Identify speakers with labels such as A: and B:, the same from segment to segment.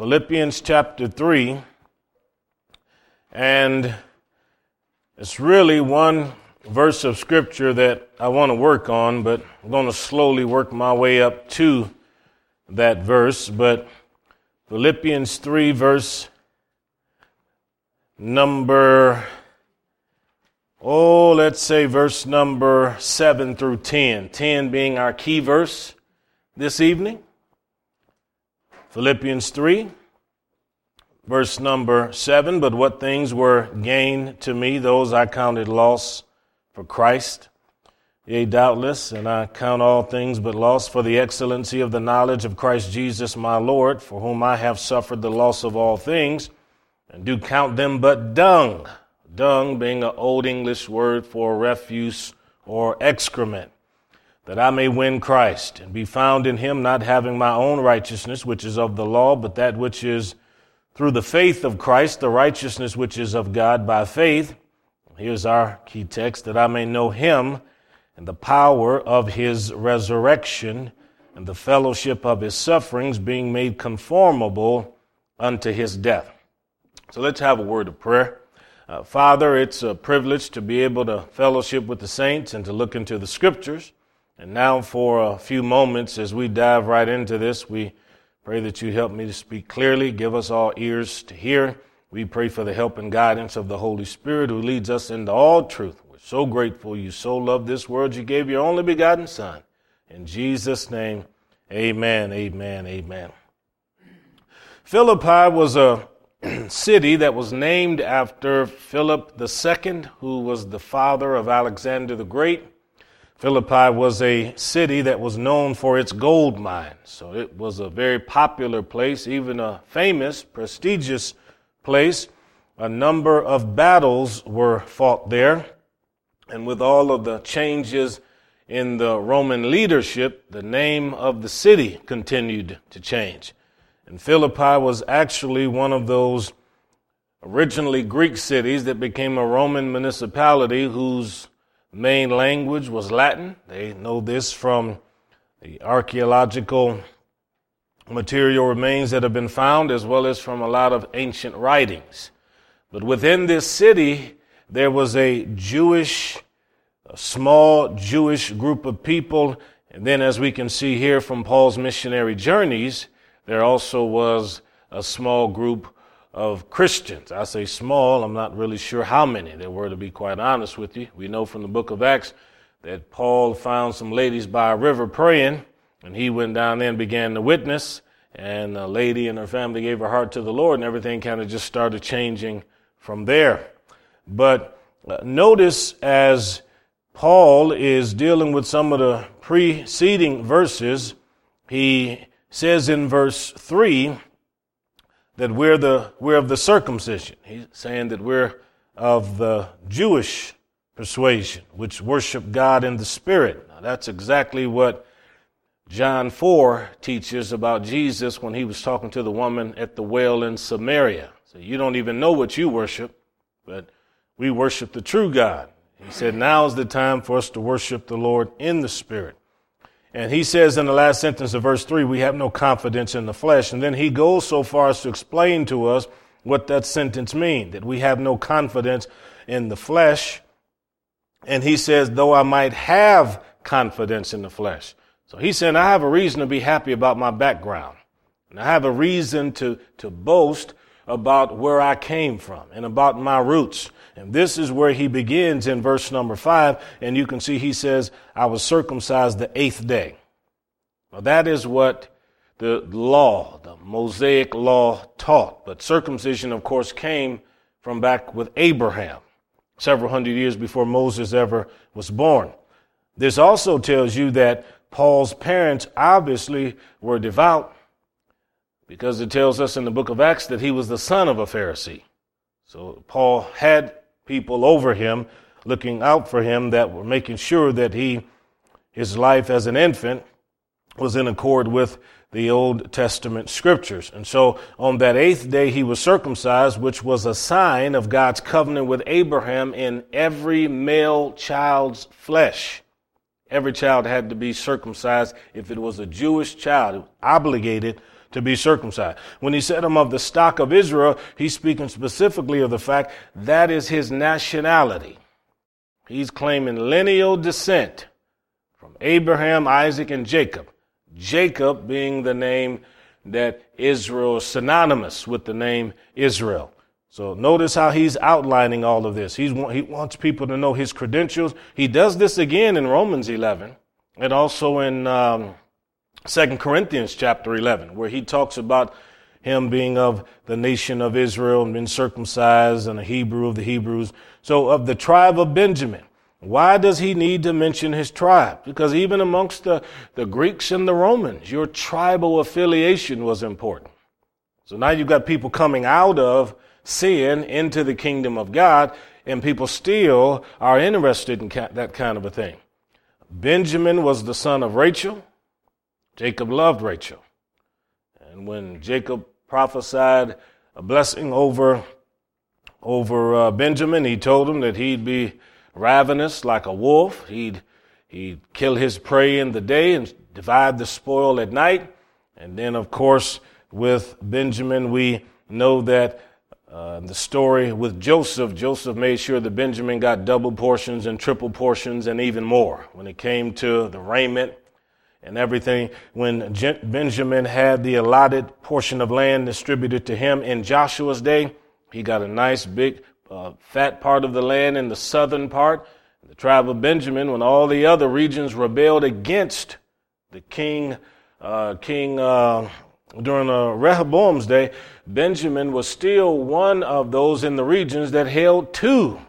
A: Philippians chapter 3. And it's really one verse of scripture that I want to work on, but I'm going to slowly work my way up to that verse. But Philippians 3, verse number, oh, let's say verse number 7 through 10. 10 being our key verse this evening. Philippians 3, verse number 7 But what things were gained to me, those I counted loss for Christ. Yea, doubtless, and I count all things but loss for the excellency of the knowledge of Christ Jesus my Lord, for whom I have suffered the loss of all things, and do count them but dung. Dung being an old English word for refuse or excrement that I may win Christ and be found in him, not having my own righteousness, which is of the law, but that which is through the faith of Christ, the righteousness which is of God by faith. Here's our key text that I may know him and the power of his resurrection and the fellowship of his sufferings, being made conformable unto his death. So let's have a word of prayer. Uh, Father, it's a privilege to be able to fellowship with the saints and to look into the scriptures. And now, for a few moments, as we dive right into this, we pray that you help me to speak clearly, give us all ears to hear. We pray for the help and guidance of the Holy Spirit who leads us into all truth. We're so grateful you so loved this world, you gave your only begotten Son. In Jesus' name, amen, amen, amen. Philippi was a city that was named after Philip II, who was the father of Alexander the Great. Philippi was a city that was known for its gold mines. So it was a very popular place, even a famous, prestigious place. A number of battles were fought there. And with all of the changes in the Roman leadership, the name of the city continued to change. And Philippi was actually one of those originally Greek cities that became a Roman municipality whose main language was Latin. They know this from the archaeological material remains that have been found, as well as from a lot of ancient writings. But within this city, there was a Jewish, a small Jewish group of people. And then, as we can see here from Paul's missionary journeys, there also was a small group of Christians. I say small, I'm not really sure how many there were, to be quite honest with you. We know from the book of Acts that Paul found some ladies by a river praying, and he went down there and began to witness. And a lady and her family gave her heart to the Lord, and everything kind of just started changing from there. But uh, notice as Paul is dealing with some of the preceding verses, he says in verse 3 that we're, the, we're of the circumcision. He's saying that we're of the Jewish persuasion, which worship God in the Spirit. Now, that's exactly what John 4 teaches about Jesus when he was talking to the woman at the well in Samaria. So you don't even know what you worship, but we worship the true God. He said, now is the time for us to worship the Lord in the Spirit. And he says in the last sentence of verse 3, we have no confidence in the flesh. And then he goes so far as to explain to us what that sentence means that we have no confidence in the flesh. And he says, though I might have confidence in the flesh. So he's saying, I have a reason to be happy about my background. And I have a reason to, to boast about where I came from and about my roots. And this is where he begins in verse number five. And you can see he says, I was circumcised the eighth day. Well, that is what the law, the Mosaic law taught. But circumcision, of course, came from back with Abraham, several hundred years before Moses ever was born. This also tells you that Paul's parents obviously were devout because it tells us in the book of Acts that he was the son of a Pharisee. So Paul had people over him looking out for him that were making sure that he, his life as an infant was in accord with the Old Testament scriptures. And so on that eighth day, he was circumcised, which was a sign of God's covenant with Abraham in every male child's flesh. Every child had to be circumcised if it was a Jewish child, obligated to be circumcised. When he said I'm of the stock of Israel, he's speaking specifically of the fact that is his nationality. He's claiming lineal descent from Abraham, Isaac, and Jacob. Jacob being the name that Israel is synonymous with the name Israel. So notice how he's outlining all of this. He's, he wants people to know his credentials. He does this again in Romans 11 and also in um, 2 Corinthians chapter 11, where he talks about him being of the nation of Israel and been circumcised and a Hebrew of the Hebrews. So of the tribe of Benjamin. Why does he need to mention his tribe? Because even amongst the, the Greeks and the Romans, your tribal affiliation was important. So now you've got people coming out of sin into the kingdom of God, and people still are interested in that kind of a thing. Benjamin was the son of Rachel. Jacob loved Rachel. And when Jacob prophesied a blessing over, over uh, Benjamin, he told him that he'd be ravenous like a wolf. He'd, he'd kill his prey in the day and divide the spoil at night. And then, of course, with Benjamin, we know that uh, the story with Joseph, Joseph made sure that Benjamin got double portions and triple portions and even more. When it came to the raiment and everything, when Benjamin had the allotted portion of land distributed to him in Joshua's day, he got a nice big uh, fat part of the land in the southern part. The tribe of Benjamin, when all the other regions rebelled against the king, uh, King uh, during uh, Rehoboam's day, Benjamin was still one of those in the regions that held to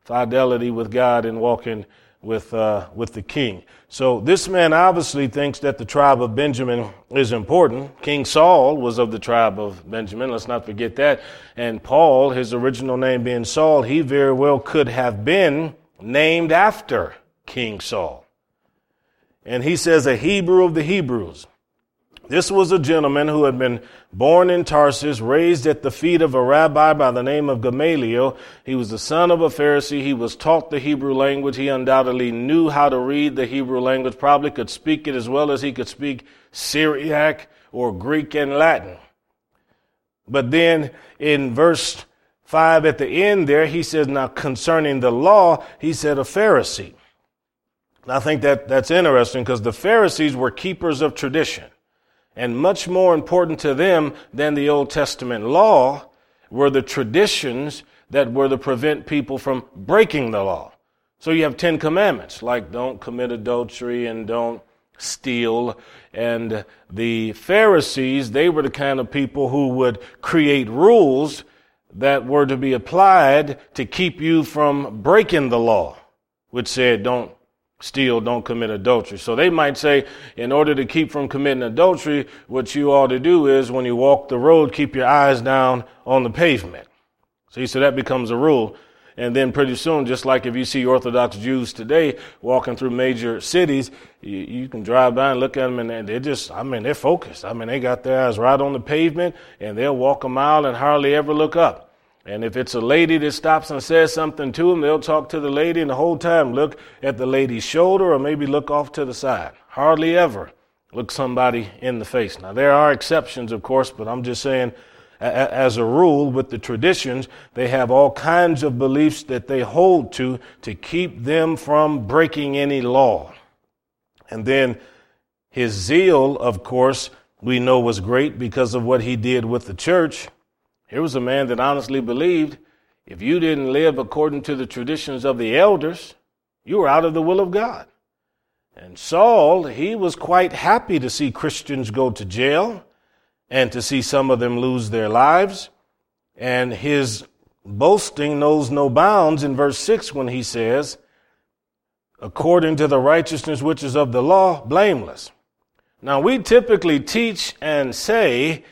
A: fidelity with God and walking with, uh, with the king. So this man obviously thinks that the tribe of Benjamin is important. King Saul was of the tribe of Benjamin. Let's not forget that. And Paul, his original name being Saul, he very well could have been named after King Saul. And he says a Hebrew of the Hebrews. This was a gentleman who had been born in Tarsus, raised at the feet of a rabbi by the name of Gamaliel. He was the son of a Pharisee. He was taught the Hebrew language. He undoubtedly knew how to read the Hebrew language, probably could speak it as well as he could speak Syriac or Greek and Latin. But then in verse 5 at the end there, he says, Now concerning the law, he said a Pharisee. I think that that's interesting because the Pharisees were keepers of tradition. And much more important to them than the Old Testament law were the traditions that were to prevent people from breaking the law. So you have Ten Commandments, like don't commit adultery and don't steal. And the Pharisees, they were the kind of people who would create rules that were to be applied to keep you from breaking the law, which said don't steal, don't commit adultery. So they might say, in order to keep from committing adultery, what you ought to do is when you walk the road, keep your eyes down on the pavement. See, so that becomes a rule. And then pretty soon, just like if you see Orthodox Jews today walking through major cities, you, you, can drive by and look at them and they're just, I mean, they're focused. I mean, they got their eyes right on the pavement and they'll walk a mile and hardly ever look up. And if it's a lady that stops and says something to them, they'll talk to the lady and the whole time look at the lady's shoulder or maybe look off to the side. Hardly ever look somebody in the face. Now, there are exceptions, of course, but I'm just saying, as a rule, with the traditions, they have all kinds of beliefs that they hold to to keep them from breaking any law. And then his zeal, of course, we know was great because of what he did with the church. Here was a man that honestly believed if you didn't live according to the traditions of the elders, you were out of the will of God. And Saul, he was quite happy to see Christians go to jail and to see some of them lose their lives. And his boasting knows no bounds in verse 6 when he says, according to the righteousness which is of the law, blameless. Now, we typically teach and say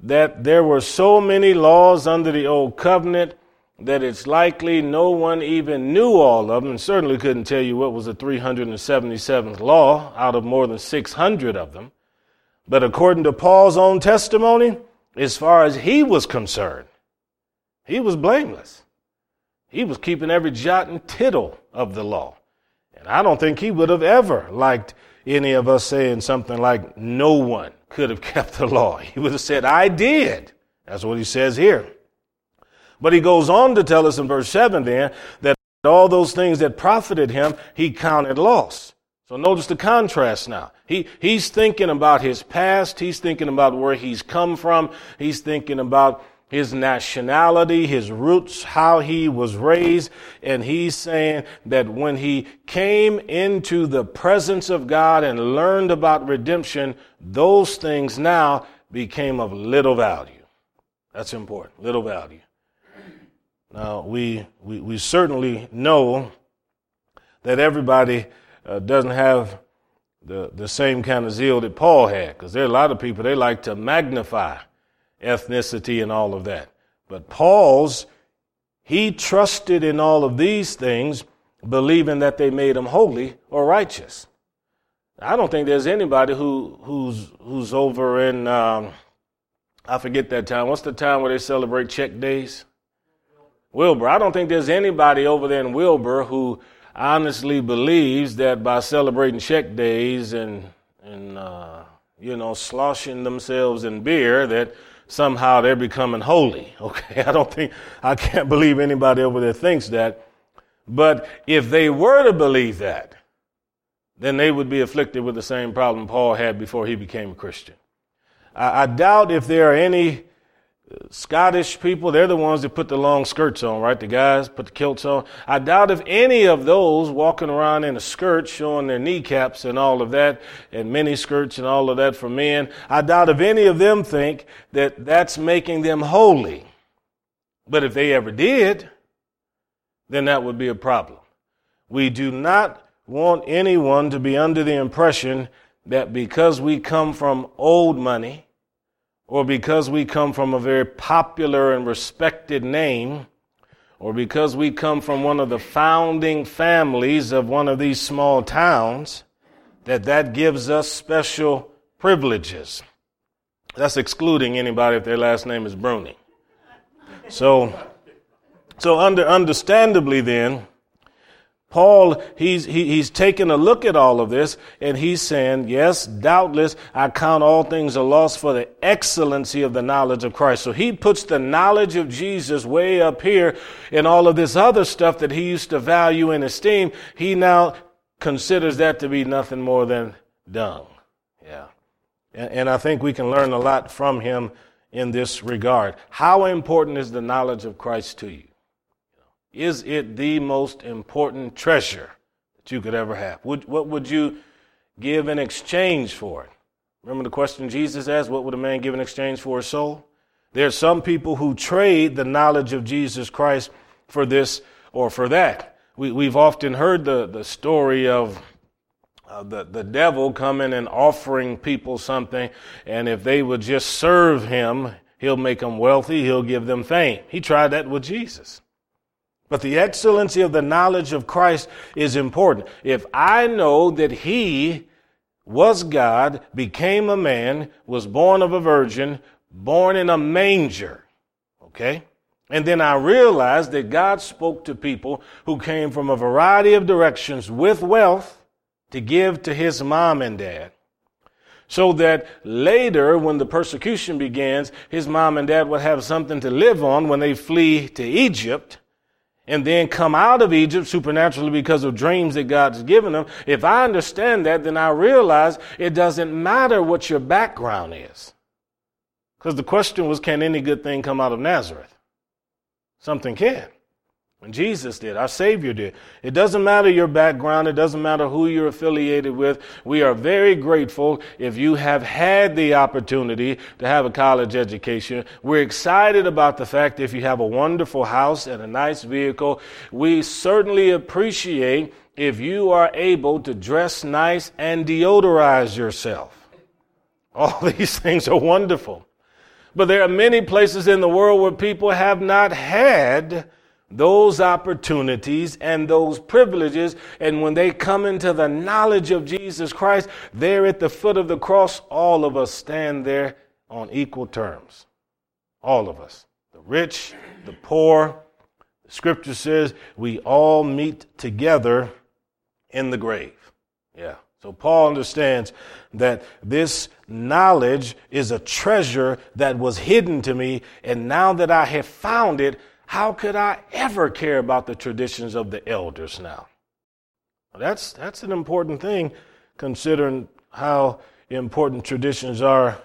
A: that there were so many laws under the old covenant that it's likely no one even knew all of them and certainly couldn't tell you what was the 377th law out of more than 600 of them. But according to Paul's own testimony, as far as he was concerned, he was blameless. He was keeping every jot and tittle of the law. And I don't think he would have ever liked any of us saying something like, no one could have kept the law. He would have said, I did. That's what he says here. But he goes on to tell us in verse 7 then that all those things that profited him, he counted loss. So notice the contrast now. He, he's thinking about his past. He's thinking about where he's come from. He's thinking about his nationality, his roots, how he was raised. And he's saying that when he came into the presence of God and learned about redemption, those things now became of little value. That's important. Little value. Now, we, we, we certainly know that everybody uh, doesn't have the, the same kind of zeal that Paul had, because there are a lot of people, they like to magnify ethnicity and all of that. But Paul's, he trusted in all of these things, believing that they made him holy or righteous. I don't think there's anybody who, who's, who's over in, um, I forget that time. What's the time where they celebrate Czech Days? Wilber. I don't think there's anybody over there in Wilber who honestly believes that by celebrating Czech Days and, and uh, you know, sloshing themselves in beer, that somehow they're becoming holy. Okay, I don't think, I can't believe anybody over there thinks that. But if they were to believe that, then they would be afflicted with the same problem Paul had before he became a Christian. I, I doubt if there are any Scottish people, they're the ones that put the long skirts on, right? The guys put the kilts on. I doubt if any of those walking around in a skirt showing their kneecaps and all of that, and mini skirts and all of that for men, I doubt if any of them think that that's making them holy. But if they ever did, then that would be a problem. We do not want anyone to be under the impression that because we come from old money, or because we come from a very popular and respected name, or because we come from one of the founding families of one of these small towns, that that gives us special privileges. That's excluding anybody if their last name is Bruni. So, so under, understandably then, Paul, he's, he, he's taken a look at all of this and he's saying, yes, doubtless, I count all things a loss for the excellency of the knowledge of Christ. So he puts the knowledge of Jesus way up here and all of this other stuff that he used to value and esteem. He now considers that to be nothing more than dung. Yeah. And, and I think we can learn a lot from him in this regard. How important is the knowledge of Christ to you? Is it the most important treasure that you could ever have? Would, what would you give in exchange for it? Remember the question Jesus asked, What would a man give in exchange for his soul? There are some people who trade the knowledge of Jesus Christ for this or for that. We, have often heard the, the story of uh, the, the devil coming and offering people something, and if they would just serve him, he'll make them wealthy, he'll give them fame. He tried that with Jesus. But the excellency of the knowledge of Christ is important. If I know that He was God, became a man, was born of a virgin, born in a manger, okay? And then I realized that God spoke to people who came from a variety of directions with wealth to give to his mom and dad. So that later, when the persecution begins, his mom and dad would have something to live on when they flee to Egypt and then come out of Egypt supernaturally because of dreams that God's given them, if I understand that, then I realize it doesn't matter what your background is. Because the question was, can any good thing come out of Nazareth? Something can. When Jesus did, our Savior did. It doesn't matter your background, it doesn't matter who you're affiliated with. We are very grateful if you have had the opportunity to have a college education. We're excited about the fact that if you have a wonderful house and a nice vehicle. We certainly appreciate if you are able to dress nice and deodorize yourself. All these things are wonderful. But there are many places in the world where people have not had those opportunities and those privileges. And when they come into the knowledge of Jesus Christ, there at the foot of the cross, all of us stand there on equal terms. All of us. The rich, the poor. The scripture says we all meet together in the grave. Yeah. So Paul understands that this knowledge is a treasure that was hidden to me, and now that I have found it, how could I ever care about the traditions of the elders now? That's, that's an important thing considering how important traditions are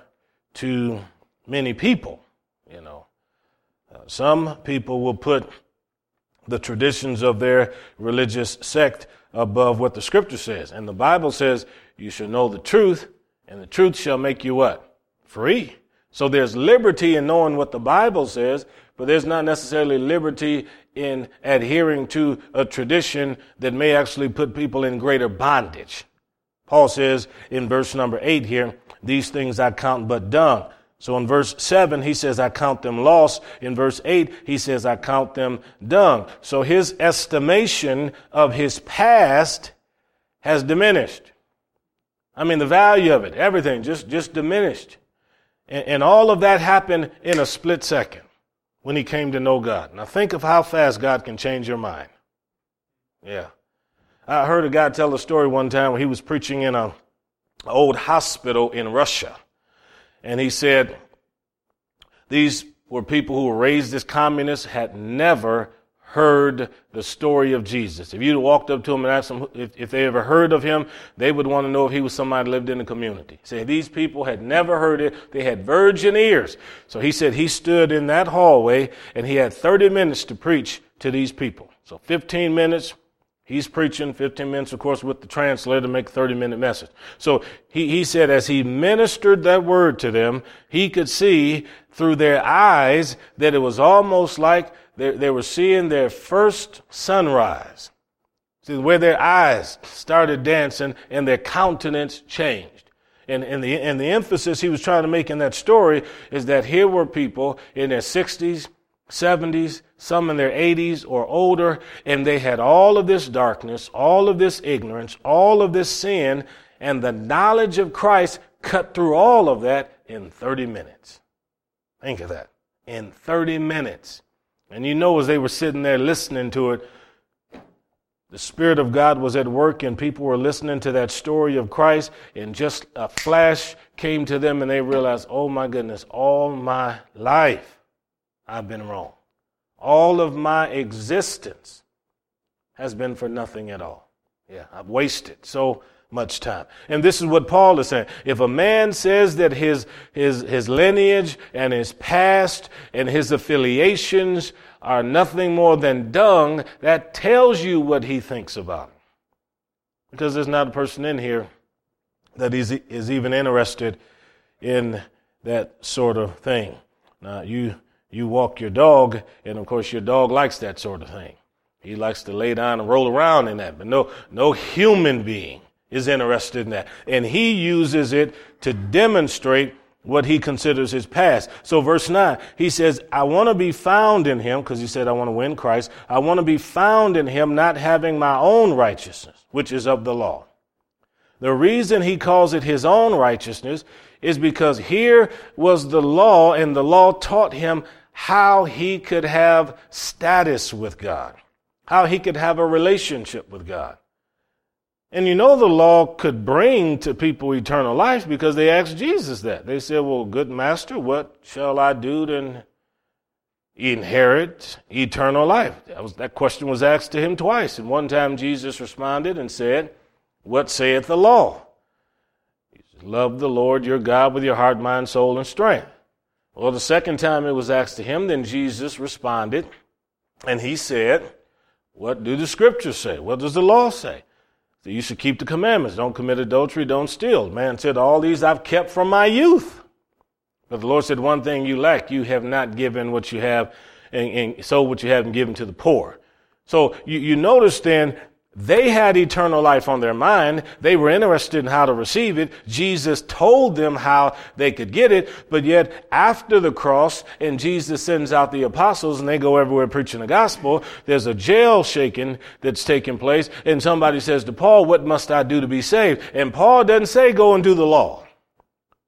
A: to many people, you know. Uh, some people will put the traditions of their religious sect above what the scripture says. And the Bible says you shall know the truth, and the truth shall make you what? Free. So there's liberty in knowing what the Bible says, but there's not necessarily liberty in adhering to a tradition that may actually put people in greater bondage. Paul says in verse number eight here, these things I count but dung. So in verse 7, he says, I count them loss. In verse 8, he says, I count them dung. So his estimation of his past has diminished. I mean, the value of it, everything just, just diminished. And, and all of that happened in a split second when he came to know God. Now think of how fast God can change your mind. Yeah. I heard a guy tell a story one time when he was preaching in a old hospital in Russia. And he said, these were people who were raised as communists, had never heard the story of Jesus. If you'd walked up to them and asked them if, if, they ever heard of him, they would want to know if he was somebody lived in the community. Say these people had never heard it. They had virgin ears. So he said he stood in that hallway and he had 30 minutes to preach to these people. So 15 minutes, He's preaching 15 minutes, of course, with the translator to make a 30 minute message. So he, he said as he ministered that word to them, he could see through their eyes that it was almost like they, they were seeing their first sunrise. See, where their eyes started dancing and their countenance changed. And, and, the, and the emphasis he was trying to make in that story is that here were people in their 60s, 70s, some in their 80s or older, and they had all of this darkness, all of this ignorance, all of this sin, and the knowledge of Christ cut through all of that in 30 minutes. Think of that. In 30 minutes. And you know, as they were sitting there listening to it, the Spirit of God was at work and people were listening to that story of Christ, and just a flash came to them and they realized, oh my goodness, all my life I've been wrong. All of my existence has been for nothing at all. Yeah, I've wasted so much time. And this is what Paul is saying. If a man says that his, his, his lineage and his past and his affiliations are nothing more than dung, that tells you what he thinks about it. Because there's not a person in here that is, is even interested in that sort of thing. Now, you, you walk your dog, and of course, your dog likes that sort of thing. He likes to lay down and roll around in that, but no, no human being is interested in that. And he uses it to demonstrate what he considers his past. So verse 9, he says, I want to be found in him, because he said, I want to win Christ. I want to be found in him, not having my own righteousness, which is of the law. The reason he calls it his own righteousness is because here was the law, and the law taught him how he could have status with God, how he could have a relationship with God. And you know the law could bring to people eternal life because they asked Jesus that. They said, Well, good master, what shall I do to inherit eternal life? That, was, that question was asked to him twice. And one time Jesus responded and said, What saith the law? Love the Lord your God with your heart, mind, soul, and strength. Well, the second time it was asked to him, then Jesus responded and he said, What do the scriptures say? What does the law say? So you should keep the commandments. Don't commit adultery, don't steal. Man said, All these I've kept from my youth. But the Lord said, One thing you lack, you have not given what you have and, and sold what you haven't given to the poor. So you, you notice then they had eternal life on their mind. They were interested in how to receive it. Jesus told them how they could get it. But yet, after the cross, and Jesus sends out the apostles and they go everywhere preaching the gospel, there's a jail shaking that's taking place. And somebody says to Paul, What must I do to be saved? And Paul doesn't say, Go and do the law.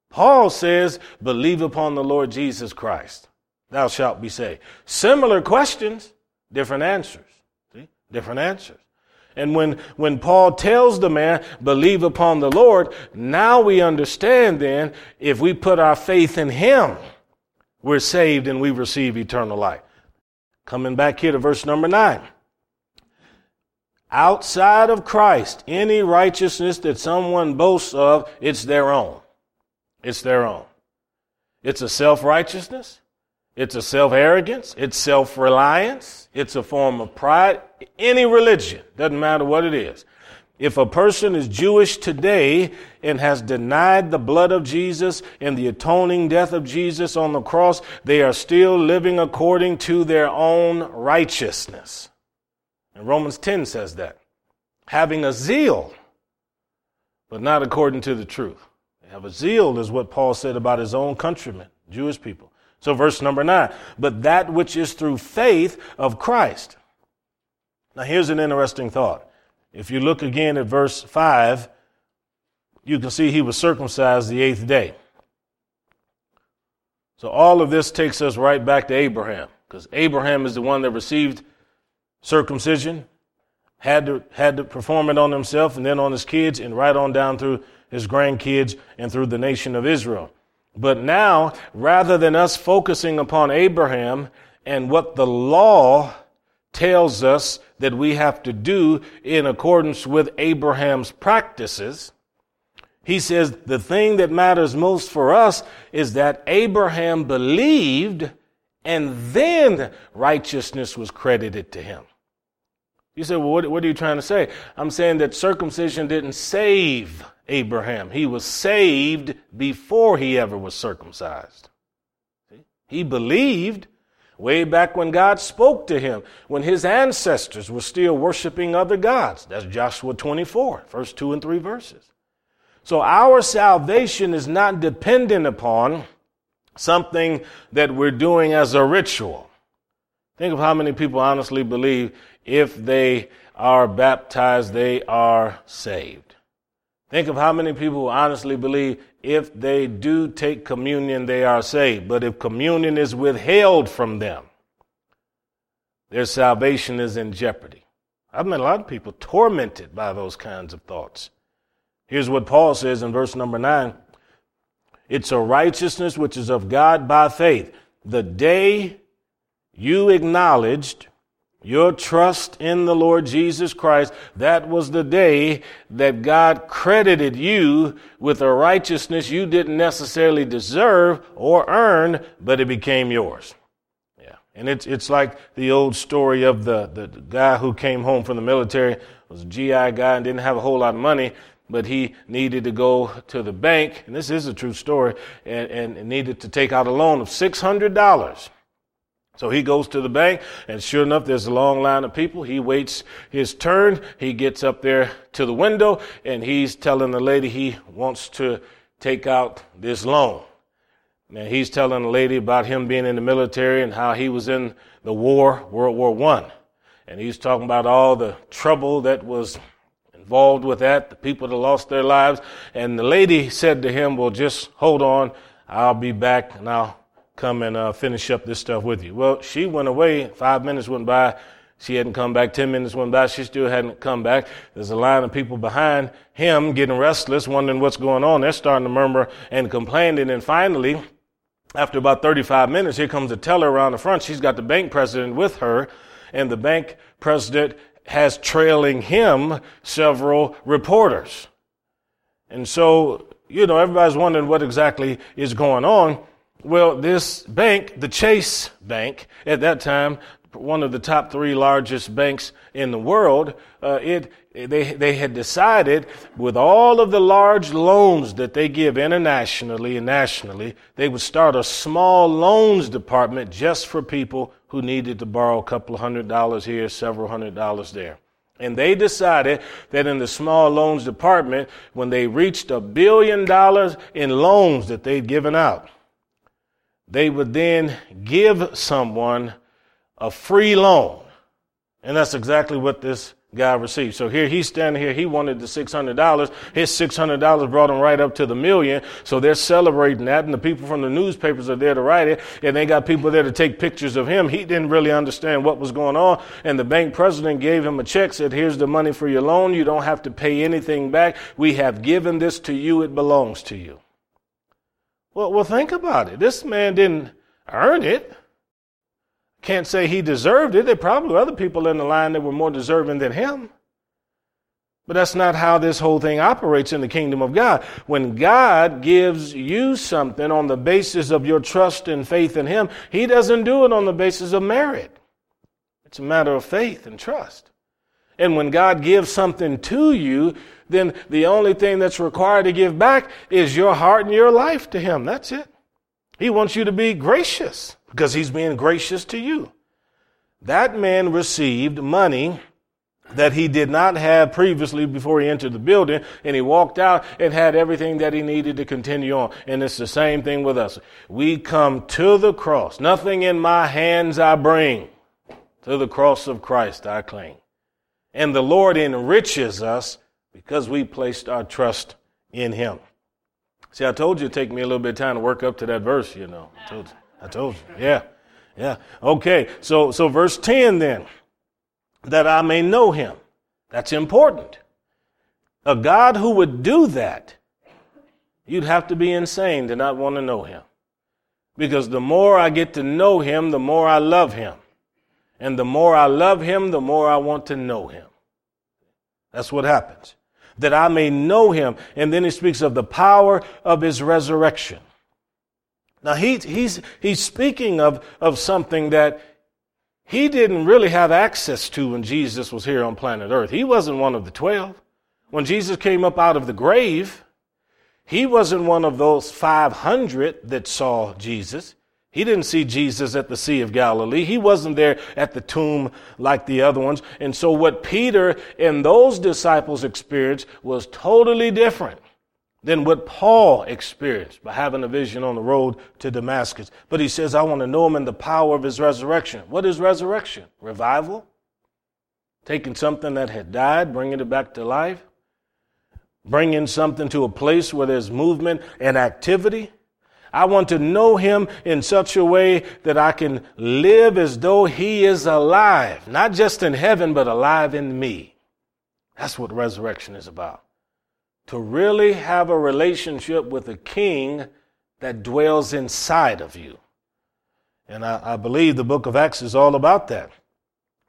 A: Paul says, Believe upon the Lord Jesus Christ. Thou shalt be saved. Similar questions, different answers. See? Different answers. And when, when Paul tells the man, believe upon the Lord, now we understand then, if we put our faith in him, we're saved and we receive eternal life. Coming back here to verse number nine. Outside of Christ, any righteousness that someone boasts of, it's their own. It's their own. It's a self righteousness. It's a self arrogance. It's self reliance. It's a form of pride. Any religion, doesn't matter what it is. If a person is Jewish today and has denied the blood of Jesus and the atoning death of Jesus on the cross, they are still living according to their own righteousness. And Romans 10 says that. Having a zeal, but not according to the truth. They have a zeal, is what Paul said about his own countrymen, Jewish people. So, verse number nine, but that which is through faith of Christ. Now, here's an interesting thought. If you look again at verse 5, you can see he was circumcised the eighth day. So, all of this takes us right back to Abraham, because Abraham is the one that received circumcision, had to, had to perform it on himself and then on his kids, and right on down through his grandkids and through the nation of Israel. But now, rather than us focusing upon Abraham and what the law tells us that we have to do in accordance with Abraham's practices, he says the thing that matters most for us is that Abraham believed and then righteousness was credited to him. You say, well, what, what, are you trying to say? I'm saying that circumcision didn't save Abraham. He was saved before he ever was circumcised. He believed way back when God spoke to him, when his ancestors were still worshiping other gods. That's Joshua 24, first two and three verses. So our salvation is not dependent upon something that we're doing as a ritual. Think of how many people honestly believe if they are baptized, they are saved. Think of how many people honestly believe if they do take communion, they are saved. But if communion is withheld from them, their salvation is in jeopardy. I've met a lot of people tormented by those kinds of thoughts. Here's what Paul says in verse number nine it's a righteousness which is of God by faith. The day you acknowledged your trust in the Lord Jesus Christ, that was the day that God credited you with a righteousness you didn't necessarily deserve or earn, but it became yours. Yeah. And it's, it's like the old story of the, the guy who came home from the military, was a GI guy and didn't have a whole lot of money, but he needed to go to the bank, and this is a true story, and, and needed to take out a loan of $600. So he goes to the bank, and sure enough, there's a long line of people. He waits his turn. He gets up there to the window, and he's telling the lady he wants to take out this loan. Now he's telling the lady about him being in the military and how he was in the war, World War One, and he's talking about all the trouble that was involved with that, the people that lost their lives. And the lady said to him, "Well, just hold on. I'll be back, and I'll." Come and uh, finish up this stuff with you. Well, she went away. Five minutes went by. She hadn't come back. Ten minutes went by. She still hadn't come back. There's a line of people behind him getting restless, wondering what's going on. They're starting to murmur and complain. And then finally, after about 35 minutes, here comes a teller around the front. She's got the bank president with her, and the bank president has trailing him several reporters. And so, you know, everybody's wondering what exactly is going on. Well, this bank, the Chase Bank, at that time, one of the top three largest banks in the world, uh, it, they, they had decided with all of the large loans that they give internationally and nationally, they would start a small loans department just for people who needed to borrow a couple of hundred dollars here, several hundred dollars there. And they decided that in the small loans department, when they reached a billion dollars in loans that they'd given out, they would then give someone a free loan. And that's exactly what this guy received. So here he's standing here. He wanted the $600. His $600 brought him right up to the million. So they're celebrating that. And the people from the newspapers are there to write it. And they got people there to take pictures of him. He didn't really understand what was going on. And the bank president gave him a check, said, here's the money for your loan. You don't have to pay anything back. We have given this to you. It belongs to you. Well, well, think about it. This man didn't earn it. Can't say he deserved it. There probably were other people in the line that were more deserving than him. But that's not how this whole thing operates in the kingdom of God. When God gives you something on the basis of your trust and faith in Him, He doesn't do it on the basis of merit. It's a matter of faith and trust. And when God gives something to you, then the only thing that's required to give back is your heart and your life to Him. That's it. He wants you to be gracious because He's being gracious to you. That man received money that he did not have previously before he entered the building, and he walked out and had everything that he needed to continue on. And it's the same thing with us. We come to the cross. Nothing in my hands I bring. To the cross of Christ I cling. And the Lord enriches us because we placed our trust in him. See, I told you it'd take me a little bit of time to work up to that verse, you know. I told you. I told you. Yeah. Yeah. Okay. So, so verse 10 then, that I may know him. That's important. A God who would do that, you'd have to be insane to not want to know him. Because the more I get to know him, the more I love him. And the more I love him, the more I want to know him. That's what happens that I may know him. And then he speaks of the power of his resurrection. Now he, he's, he's speaking of, of something that he didn't really have access to when Jesus was here on planet Earth. He wasn't one of the twelve. When Jesus came up out of the grave, he wasn't one of those 500 that saw Jesus. He didn't see Jesus at the Sea of Galilee. He wasn't there at the tomb like the other ones. And so what Peter and those disciples experienced was totally different than what Paul experienced by having a vision on the road to Damascus. But he says, I want to know him in the power of his resurrection. What is resurrection? Revival? Taking something that had died, bringing it back to life? Bringing something to a place where there's movement and activity? I want to know him in such a way that I can live as though he is alive, not just in heaven, but alive in me. That's what resurrection is about. To really have a relationship with a king that dwells inside of you. And I, I believe the book of Acts is all about that.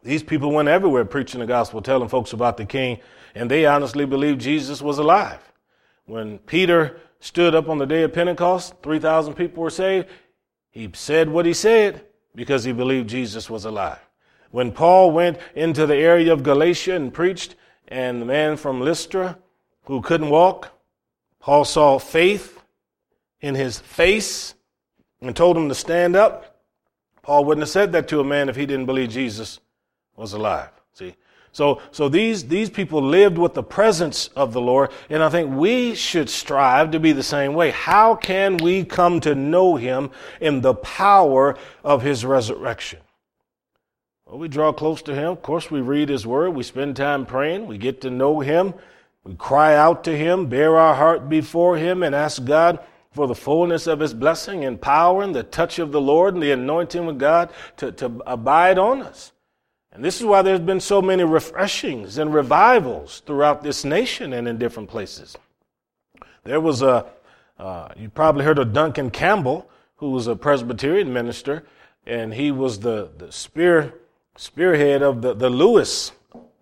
A: These people went everywhere preaching the gospel, telling folks about the king, and they honestly believed Jesus was alive. When Peter stood up on the day of Pentecost, 3,000 people were saved. He said what he said because he believed Jesus was alive. When Paul went into the area of Galatia and preached, and the man from Lystra who couldn't walk, Paul saw faith in his face and told him to stand up. Paul wouldn't have said that to a man if he didn't believe Jesus was alive. So, so these, these people lived with the presence of the Lord, and I think we should strive to be the same way. How can we come to know Him in the power of His resurrection? Well, we draw close to Him. Of course, we read His Word. We spend time praying. We get to know Him. We cry out to Him, bear our heart before Him, and ask God for the fullness of His blessing and power and the touch of the Lord and the anointing of God to, to abide on us. And this is why there's been so many refreshings and revivals throughout this nation and in different places. There was a, uh, you probably heard of Duncan Campbell, who was a Presbyterian minister, and he was the, the spear, spearhead of the, the Lewis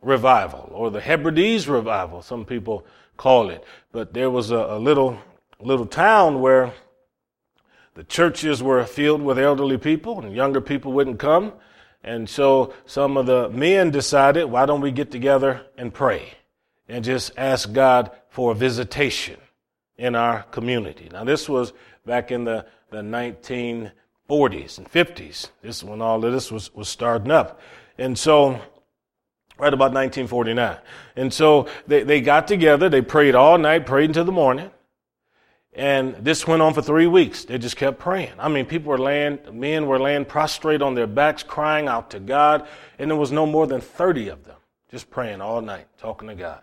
A: revival or the Hebrides revival, some people call it. But there was a, a little, little town where the churches were filled with elderly people and younger people wouldn't come. And so some of the men decided, why don't we get together and pray and just ask God for a visitation in our community? Now, this was back in the, the 1940s and 50s. This is when all of this was, was starting up. And so, right about 1949. And so they, they got together, they prayed all night, prayed until the morning. And this went on for three weeks. They just kept praying. I mean, people were laying, men were laying prostrate on their backs, crying out to God, and there was no more than 30 of them just praying all night, talking to God.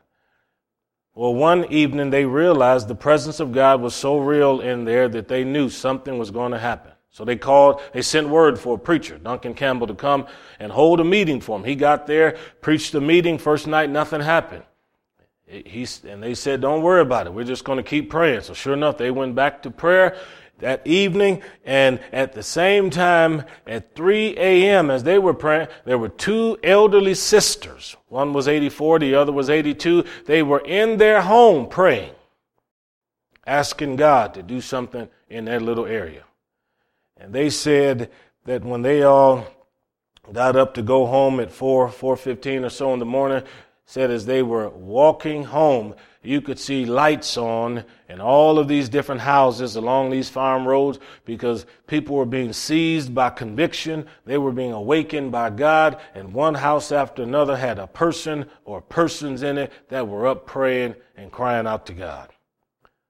A: Well, one evening they realized the presence of God was so real in there that they knew something was going to happen. So they called, they sent word for a preacher, Duncan Campbell, to come and hold a meeting for him. He got there, preached the meeting. First night, nothing happened. He, and they said, don't worry about it. We're just going to keep praying. So sure enough, they went back to prayer that evening. And at the same time, at 3 a.m., as they were praying, there were two elderly sisters. One was 84, the other was 82. They were in their home praying, asking God to do something in their little area. And they said that when they all got up to go home at 4, 4.15 or so in the morning, said as they were walking home, you could see lights on in all of these different houses along these farm roads because people were being seized by conviction. They were being awakened by God, and one house after another had a person or persons in it that were up praying and crying out to God.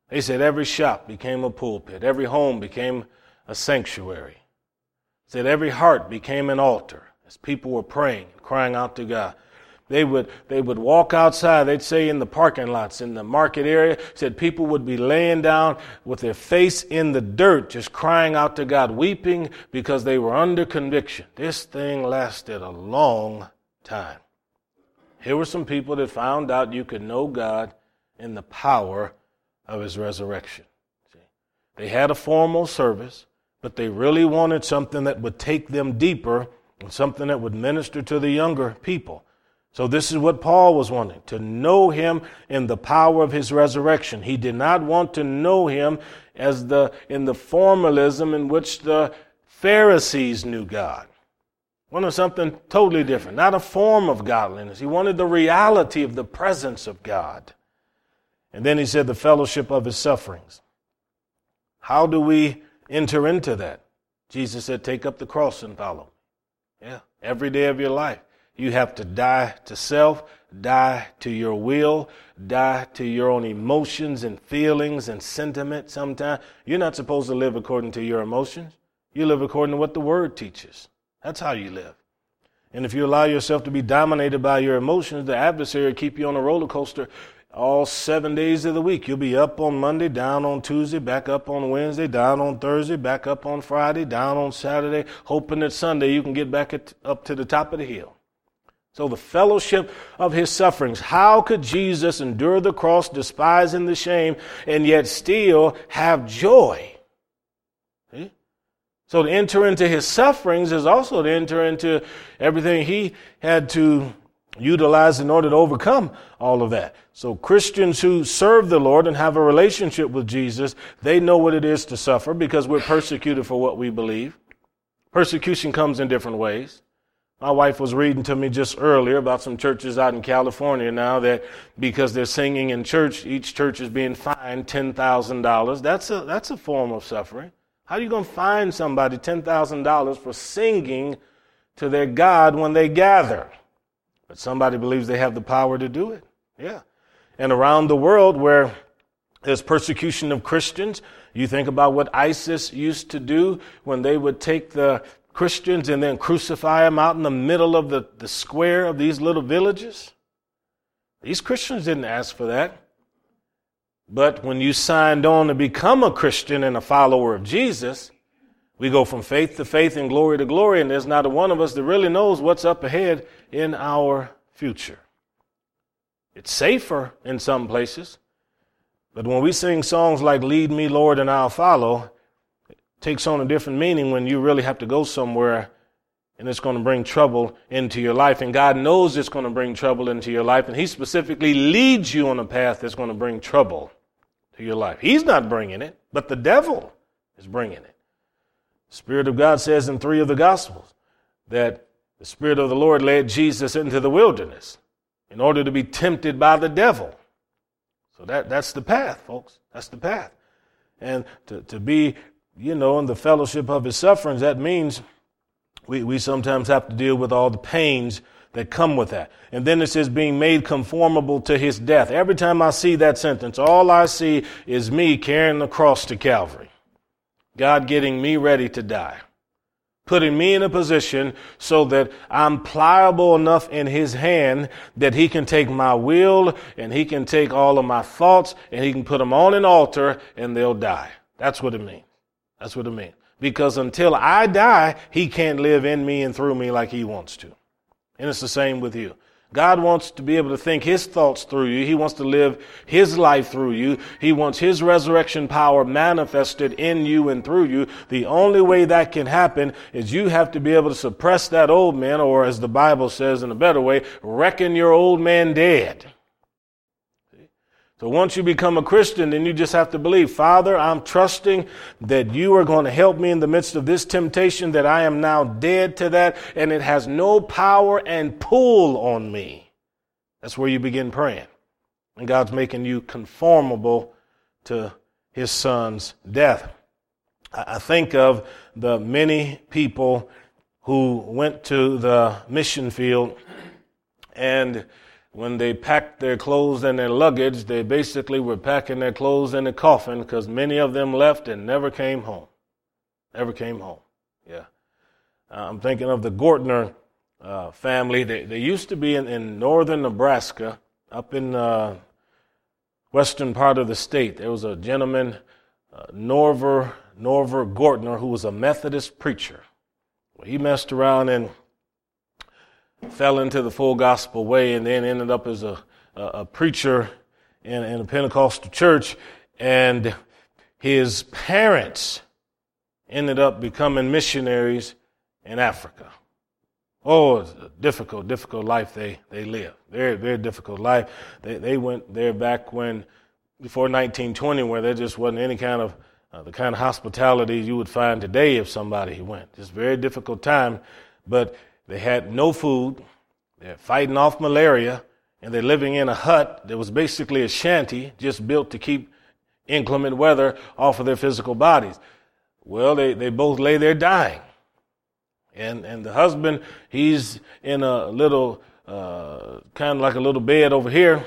A: They said every shop became a pulpit, every home became a sanctuary. Said every heart became an altar as people were praying, and crying out to God. They would, they would walk outside, they'd say in the parking lots, in the market area, said people would be laying down with their face in the dirt, just crying out to God, weeping because they were under conviction. This thing lasted a long time. Here were some people that found out you could know God in the power of his resurrection. See? They had a formal service, but they really wanted something that would take them deeper and something that would minister to the younger people. So this is what Paul was wanting, to know him in the power of his resurrection. He did not want to know him as the, in the formalism in which the Pharisees knew God. He Wanted something totally different, not a form of godliness. He wanted the reality of the presence of God. And then he said the fellowship of his sufferings. How do we enter into that? Jesus said, take up the cross and follow. Yeah, every day of your life. You have to die to self, die to your will, die to your own emotions and feelings and sentiment sometimes. You're not supposed to live according to your emotions. You live according to what the word teaches. That's how you live. And if you allow yourself to be dominated by your emotions, the adversary will keep you on a roller coaster all seven days of the week. You'll be up on Monday, down on Tuesday, back up on Wednesday, down on Thursday, back up on Friday, down on Saturday, hoping that Sunday you can get back at, up to the top of the hill. So, the fellowship of his sufferings. How could Jesus endure the cross, despising the shame, and yet still have joy? See? So, to enter into his sufferings is also to enter into everything he had to utilize in order to overcome all of that. So, Christians who serve the Lord and have a relationship with Jesus, they know what it is to suffer because we're persecuted for what we believe. Persecution comes in different ways. My wife was reading to me just earlier about some churches out in California now that because they're singing in church, each church is being fined $10,000. That's a, that's a form of suffering. How are you going to fine somebody $10,000 for singing to their God when they gather? But somebody believes they have the power to do it. Yeah. And around the world where there's persecution of Christians, you think about what ISIS used to do when they would take the Christians and then crucify them out in the middle of the, the square of these little villages? These Christians didn't ask for that. But when you signed on to become a Christian and a follower of Jesus, we go from faith to faith and glory to glory, and there's not a one of us that really knows what's up ahead in our future. It's safer in some places, but when we sing songs like Lead Me, Lord, and I'll Follow, takes on a different meaning when you really have to go somewhere and it's going to bring trouble into your life. And God knows it's going to bring trouble into your life. And He specifically leads you on a path that's going to bring trouble to your life. He's not bringing it, but the devil is bringing it. The Spirit of God says in three of the Gospels that the Spirit of the Lord led Jesus into the wilderness in order to be tempted by the devil. So that, that's the path, folks. That's the path. And to, to be you know, in the fellowship of his sufferings, that means we, we sometimes have to deal with all the pains that come with that. And then it says being made conformable to his death. Every time I see that sentence, all I see is me carrying the cross to Calvary. God getting me ready to die, putting me in a position so that I'm pliable enough in his hand that he can take my will and he can take all of my thoughts and he can put them on an altar and they'll die. That's what it means. That's what it means. Because until I die, he can't live in me and through me like he wants to. And it's the same with you. God wants to be able to think His thoughts through you. He wants to live His life through you. He wants His resurrection power manifested in you and through you. The only way that can happen is you have to be able to suppress that old man, or as the Bible says in a better way, reckon your old man dead. So once you become a Christian, then you just have to believe, Father, I'm trusting that you are going to help me in the midst of this temptation, that I am now dead to that, and it has no power and pull on me. That's where you begin praying. And God's making you conformable to his son's death. I think of the many people who went to the mission field and when they packed their clothes and their luggage, they basically were packing their clothes in a coffin because many of them left and never came home. Never came home. Yeah. I'm thinking of the Gortner uh, family. They, they used to be in, in northern Nebraska, up in uh, western part of the state. There was a gentleman, uh, Narver, Narver Gortner, who was a Methodist preacher. Well, He messed around and fell into the full gospel way and then ended up as a, a, a preacher in, in a Pentecostal church. And his parents ended up becoming missionaries in Africa. Oh, it's a difficult, difficult life they, they lived. Very, very difficult life. They, they went there back when, before 1920, where there just wasn't any kind of, uh, the kind of hospitality you would find today if somebody went. Just very difficult time. But they had no food. They're fighting off malaria, and they're living in a hut that was basically a shanty just built to keep inclement weather off of their physical bodies. Well, they, they both lay there dying. And, and the husband, he's in a little, uh, kind of like a little bed over here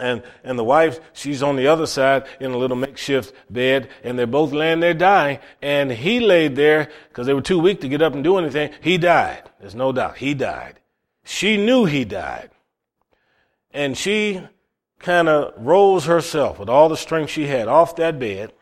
A: and, and the wife, she's on the other side in a little makeshift bed, and they're both laying there dying. And he laid there because they were too weak to get up and do anything. He died. There's no doubt. He died. She knew he died. And she kind of rose herself with all the strength she had off that bed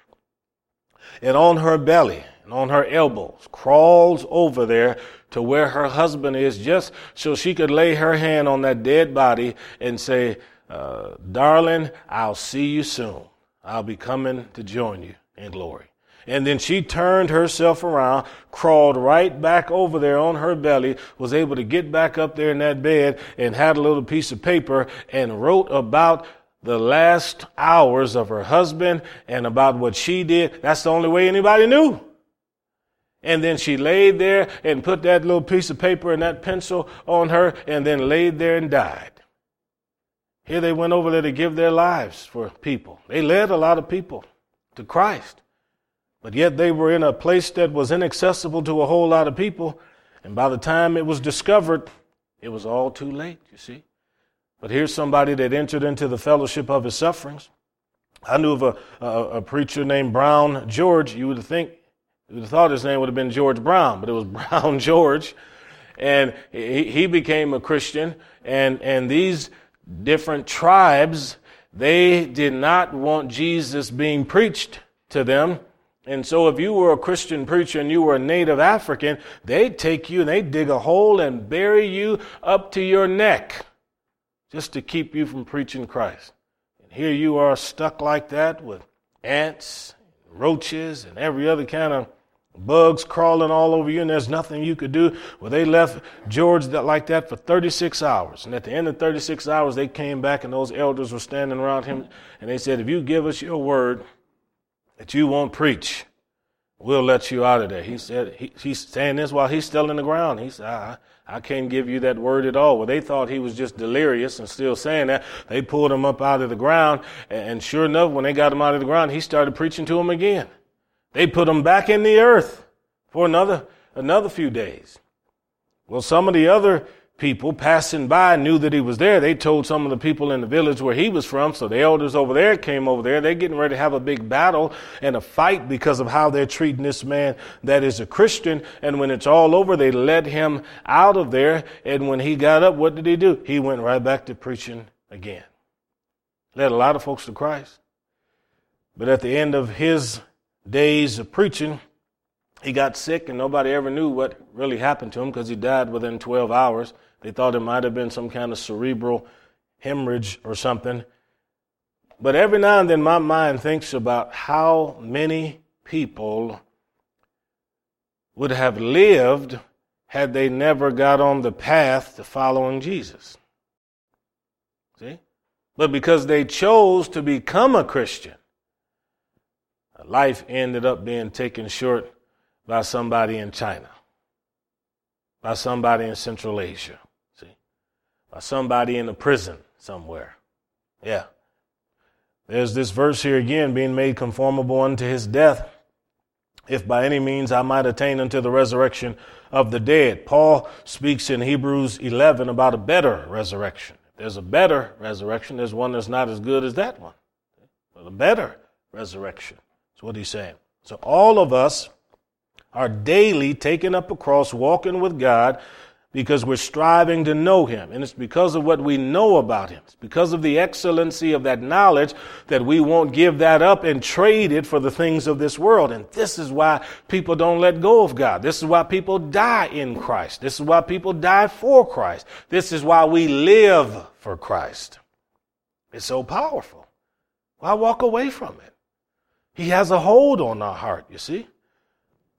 A: and on her belly and on her elbows, crawls over there to where her husband is just so she could lay her hand on that dead body and say, uh, darling, I'll see you soon. I'll be coming to join you in glory. And then she turned herself around, crawled right back over there on her belly, was able to get back up there in that bed and had a little piece of paper and wrote about the last hours of her husband and about what she did. That's the only way anybody knew. And then she laid there and put that little piece of paper and that pencil on her and then laid there and died. Here they went over there to give their lives for people. They led a lot of people to Christ. But yet they were in a place that was inaccessible to a whole lot of people. And by the time it was discovered, it was all too late, you see. But here's somebody that entered into the fellowship of his sufferings. I knew of a, a, a preacher named Brown George. You would think, you would have thought his name would have been George Brown, but it was Brown George. And he, he became a Christian. And, and these different tribes, they did not want Jesus being preached to them. And so if you were a Christian preacher and you were a native African, they'd take you and they'd dig a hole and bury you up to your neck just to keep you from preaching Christ. And here you are stuck like that with ants, roaches, and every other kind of bugs crawling all over you, and there's nothing you could do. Well, they left George that, like that for 36 hours. And at the end of 36 hours, they came back, and those elders were standing around him, and they said, If you give us your word that you won't preach, we'll let you out of there. He said, he, He's saying this while he's still in the ground. He said, I, I can't give you that word at all. Well, they thought he was just delirious and still saying that. They pulled him up out of the ground, and sure enough, when they got him out of the ground, he started preaching to them again. They put him back in the earth for another, another few days. Well, some of the other people passing by knew that he was there. They told some of the people in the village where he was from. So the elders over there came over there. They're getting ready to have a big battle and a fight because of how they're treating this man that is a Christian. And when it's all over, they let him out of there. And when he got up, what did he do? He went right back to preaching again. Led a lot of folks to Christ. But at the end of his days of preaching, he got sick and nobody ever knew what really happened to him because he died within 12 hours. They thought it might have been some kind of cerebral hemorrhage or something. But every now and then my mind thinks about how many people would have lived had they never got on the path to following Jesus. See? But because they chose to become a Christian, life ended up being taken short by somebody in China, by somebody in Central Asia, see, by somebody in a prison somewhere. Yeah. There's this verse here again being made conformable unto his death, if by any means I might attain unto the resurrection of the dead. Paul speaks in Hebrews 11 about a better resurrection. If there's a better resurrection, there's one that's not as good as that one. But a better resurrection. That's what he's saying. So all of us are daily taking up a cross, walking with God because we're striving to know Him. And it's because of what we know about Him. It's because of the excellency of that knowledge that we won't give that up and trade it for the things of this world. And this is why people don't let go of God. This is why people die in Christ. This is why people die for Christ. This is why we live for Christ. It's so powerful. Why walk away from it? He has a hold on our heart, you see.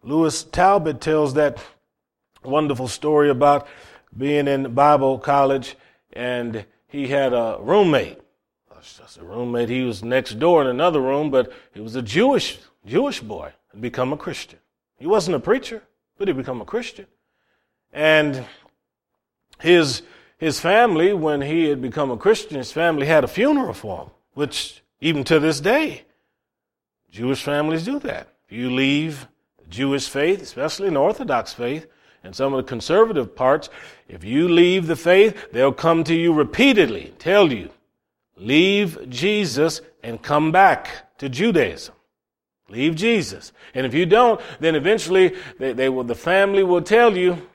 A: Louis Talbot tells that wonderful story about being in Bible college and he had a roommate. Just a roommate. He was next door in another room, but he was a Jewish Jewish boy and become a Christian. He wasn't a preacher, but he become a Christian. And his his family, when he had become a Christian, his family had a funeral for him, which even to this day, Jewish families do that. If you leave Jewish faith, especially the Orthodox faith, and some of the conservative parts, if you leave the faith, they'll come to you repeatedly, tell you, leave Jesus and come back to Judaism. Leave Jesus. And if you don't, then eventually they, they will, the family will tell you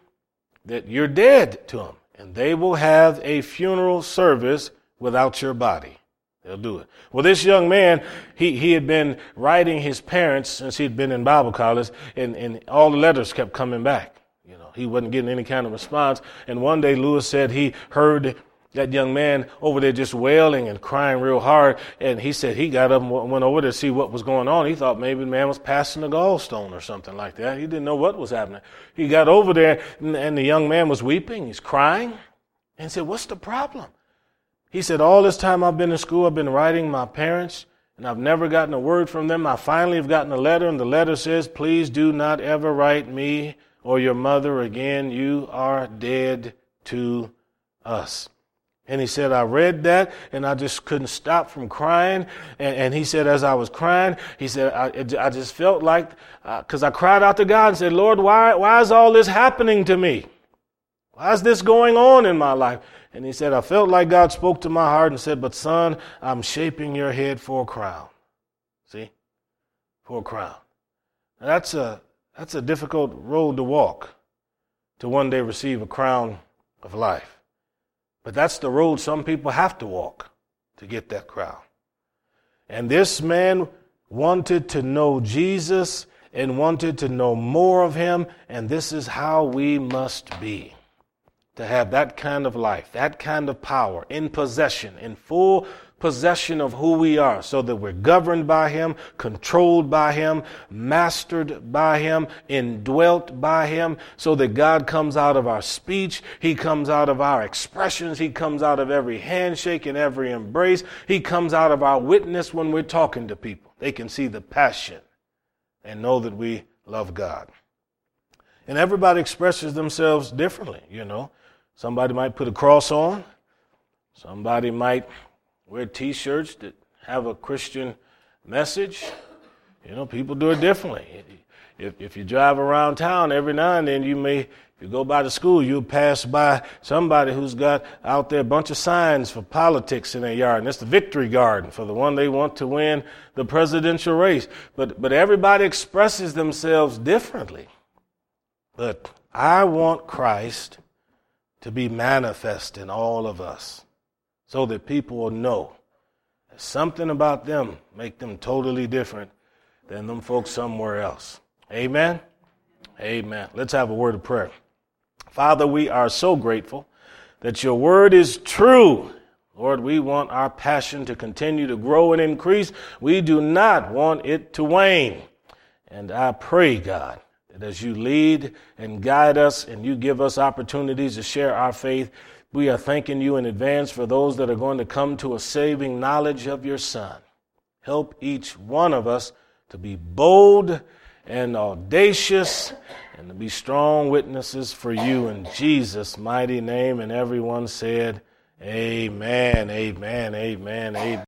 A: that you're dead to them. And they will have a funeral service without your body. They'll do it. Well, this young man, he, he had been writing his parents since he'd been in Bible college, and, and all the letters kept coming back. You know, he wasn't getting any kind of response. And one day Louis said he heard that young man over there just wailing and crying real hard. And he said he got up and went over to see what was going on. He thought maybe the man was passing a gallstone or something like that. He didn't know what was happening. He got over there and, and the young man was weeping. He's crying and said, what's the problem? He said, All this time I've been in school, I've been writing my parents, and I've never gotten a word from them. I finally have gotten a letter, and the letter says, Please do not ever write me or your mother again. You are dead to us. And he said, I read that and I just couldn't stop from crying. And, and he said, as I was crying, he said, I, I just felt like, because uh, I cried out to God and said, Lord, why, why is all this happening to me? Why is this going on in my life? And he said, I felt like God spoke to my heart and said, But son, I'm shaping your head for a crown. See? For a crown. Now that's a that's a difficult road to walk to one day receive a crown of life. But that's the road some people have to walk to get that crown. And this man wanted to know Jesus and wanted to know more of him, and this is how we must be to have that kind of life, that kind of power in possession, in full possession of who we are, so that we're governed by Him, controlled by Him, mastered by Him, indwelt by Him, so that God comes out of our speech, He comes out of our expressions, He comes out of every handshake and every embrace, He comes out of our witness when we're talking to people. They can see the passion and know that we love God. And everybody expresses themselves differently, you know. Somebody might put a cross on. Somebody might wear t shirts that have a Christian message. You know, people do it differently. If, if you drive around town every now and then, you may If you go by the school, you'll pass by somebody who's got out there a bunch of signs for politics in their yard, and it's the victory garden for the one they want to win the presidential race. But, but everybody expresses themselves differently. But I want Christ to be manifest in all of us so that people will know that something about them make them totally different than them folks somewhere else. Amen. Amen. Let's have a word of prayer. Father, we are so grateful that your word is true. Lord, we want our passion to continue to grow and increase. We do not want it to wane. And I pray, God, as you lead and guide us and you give us opportunities to share our faith, we are thanking you in advance for those that are going to come to a saving knowledge of your Son. Help each one of us to be bold and audacious and to be strong witnesses for you in Jesus' mighty name. And everyone said, Amen, amen, amen, amen.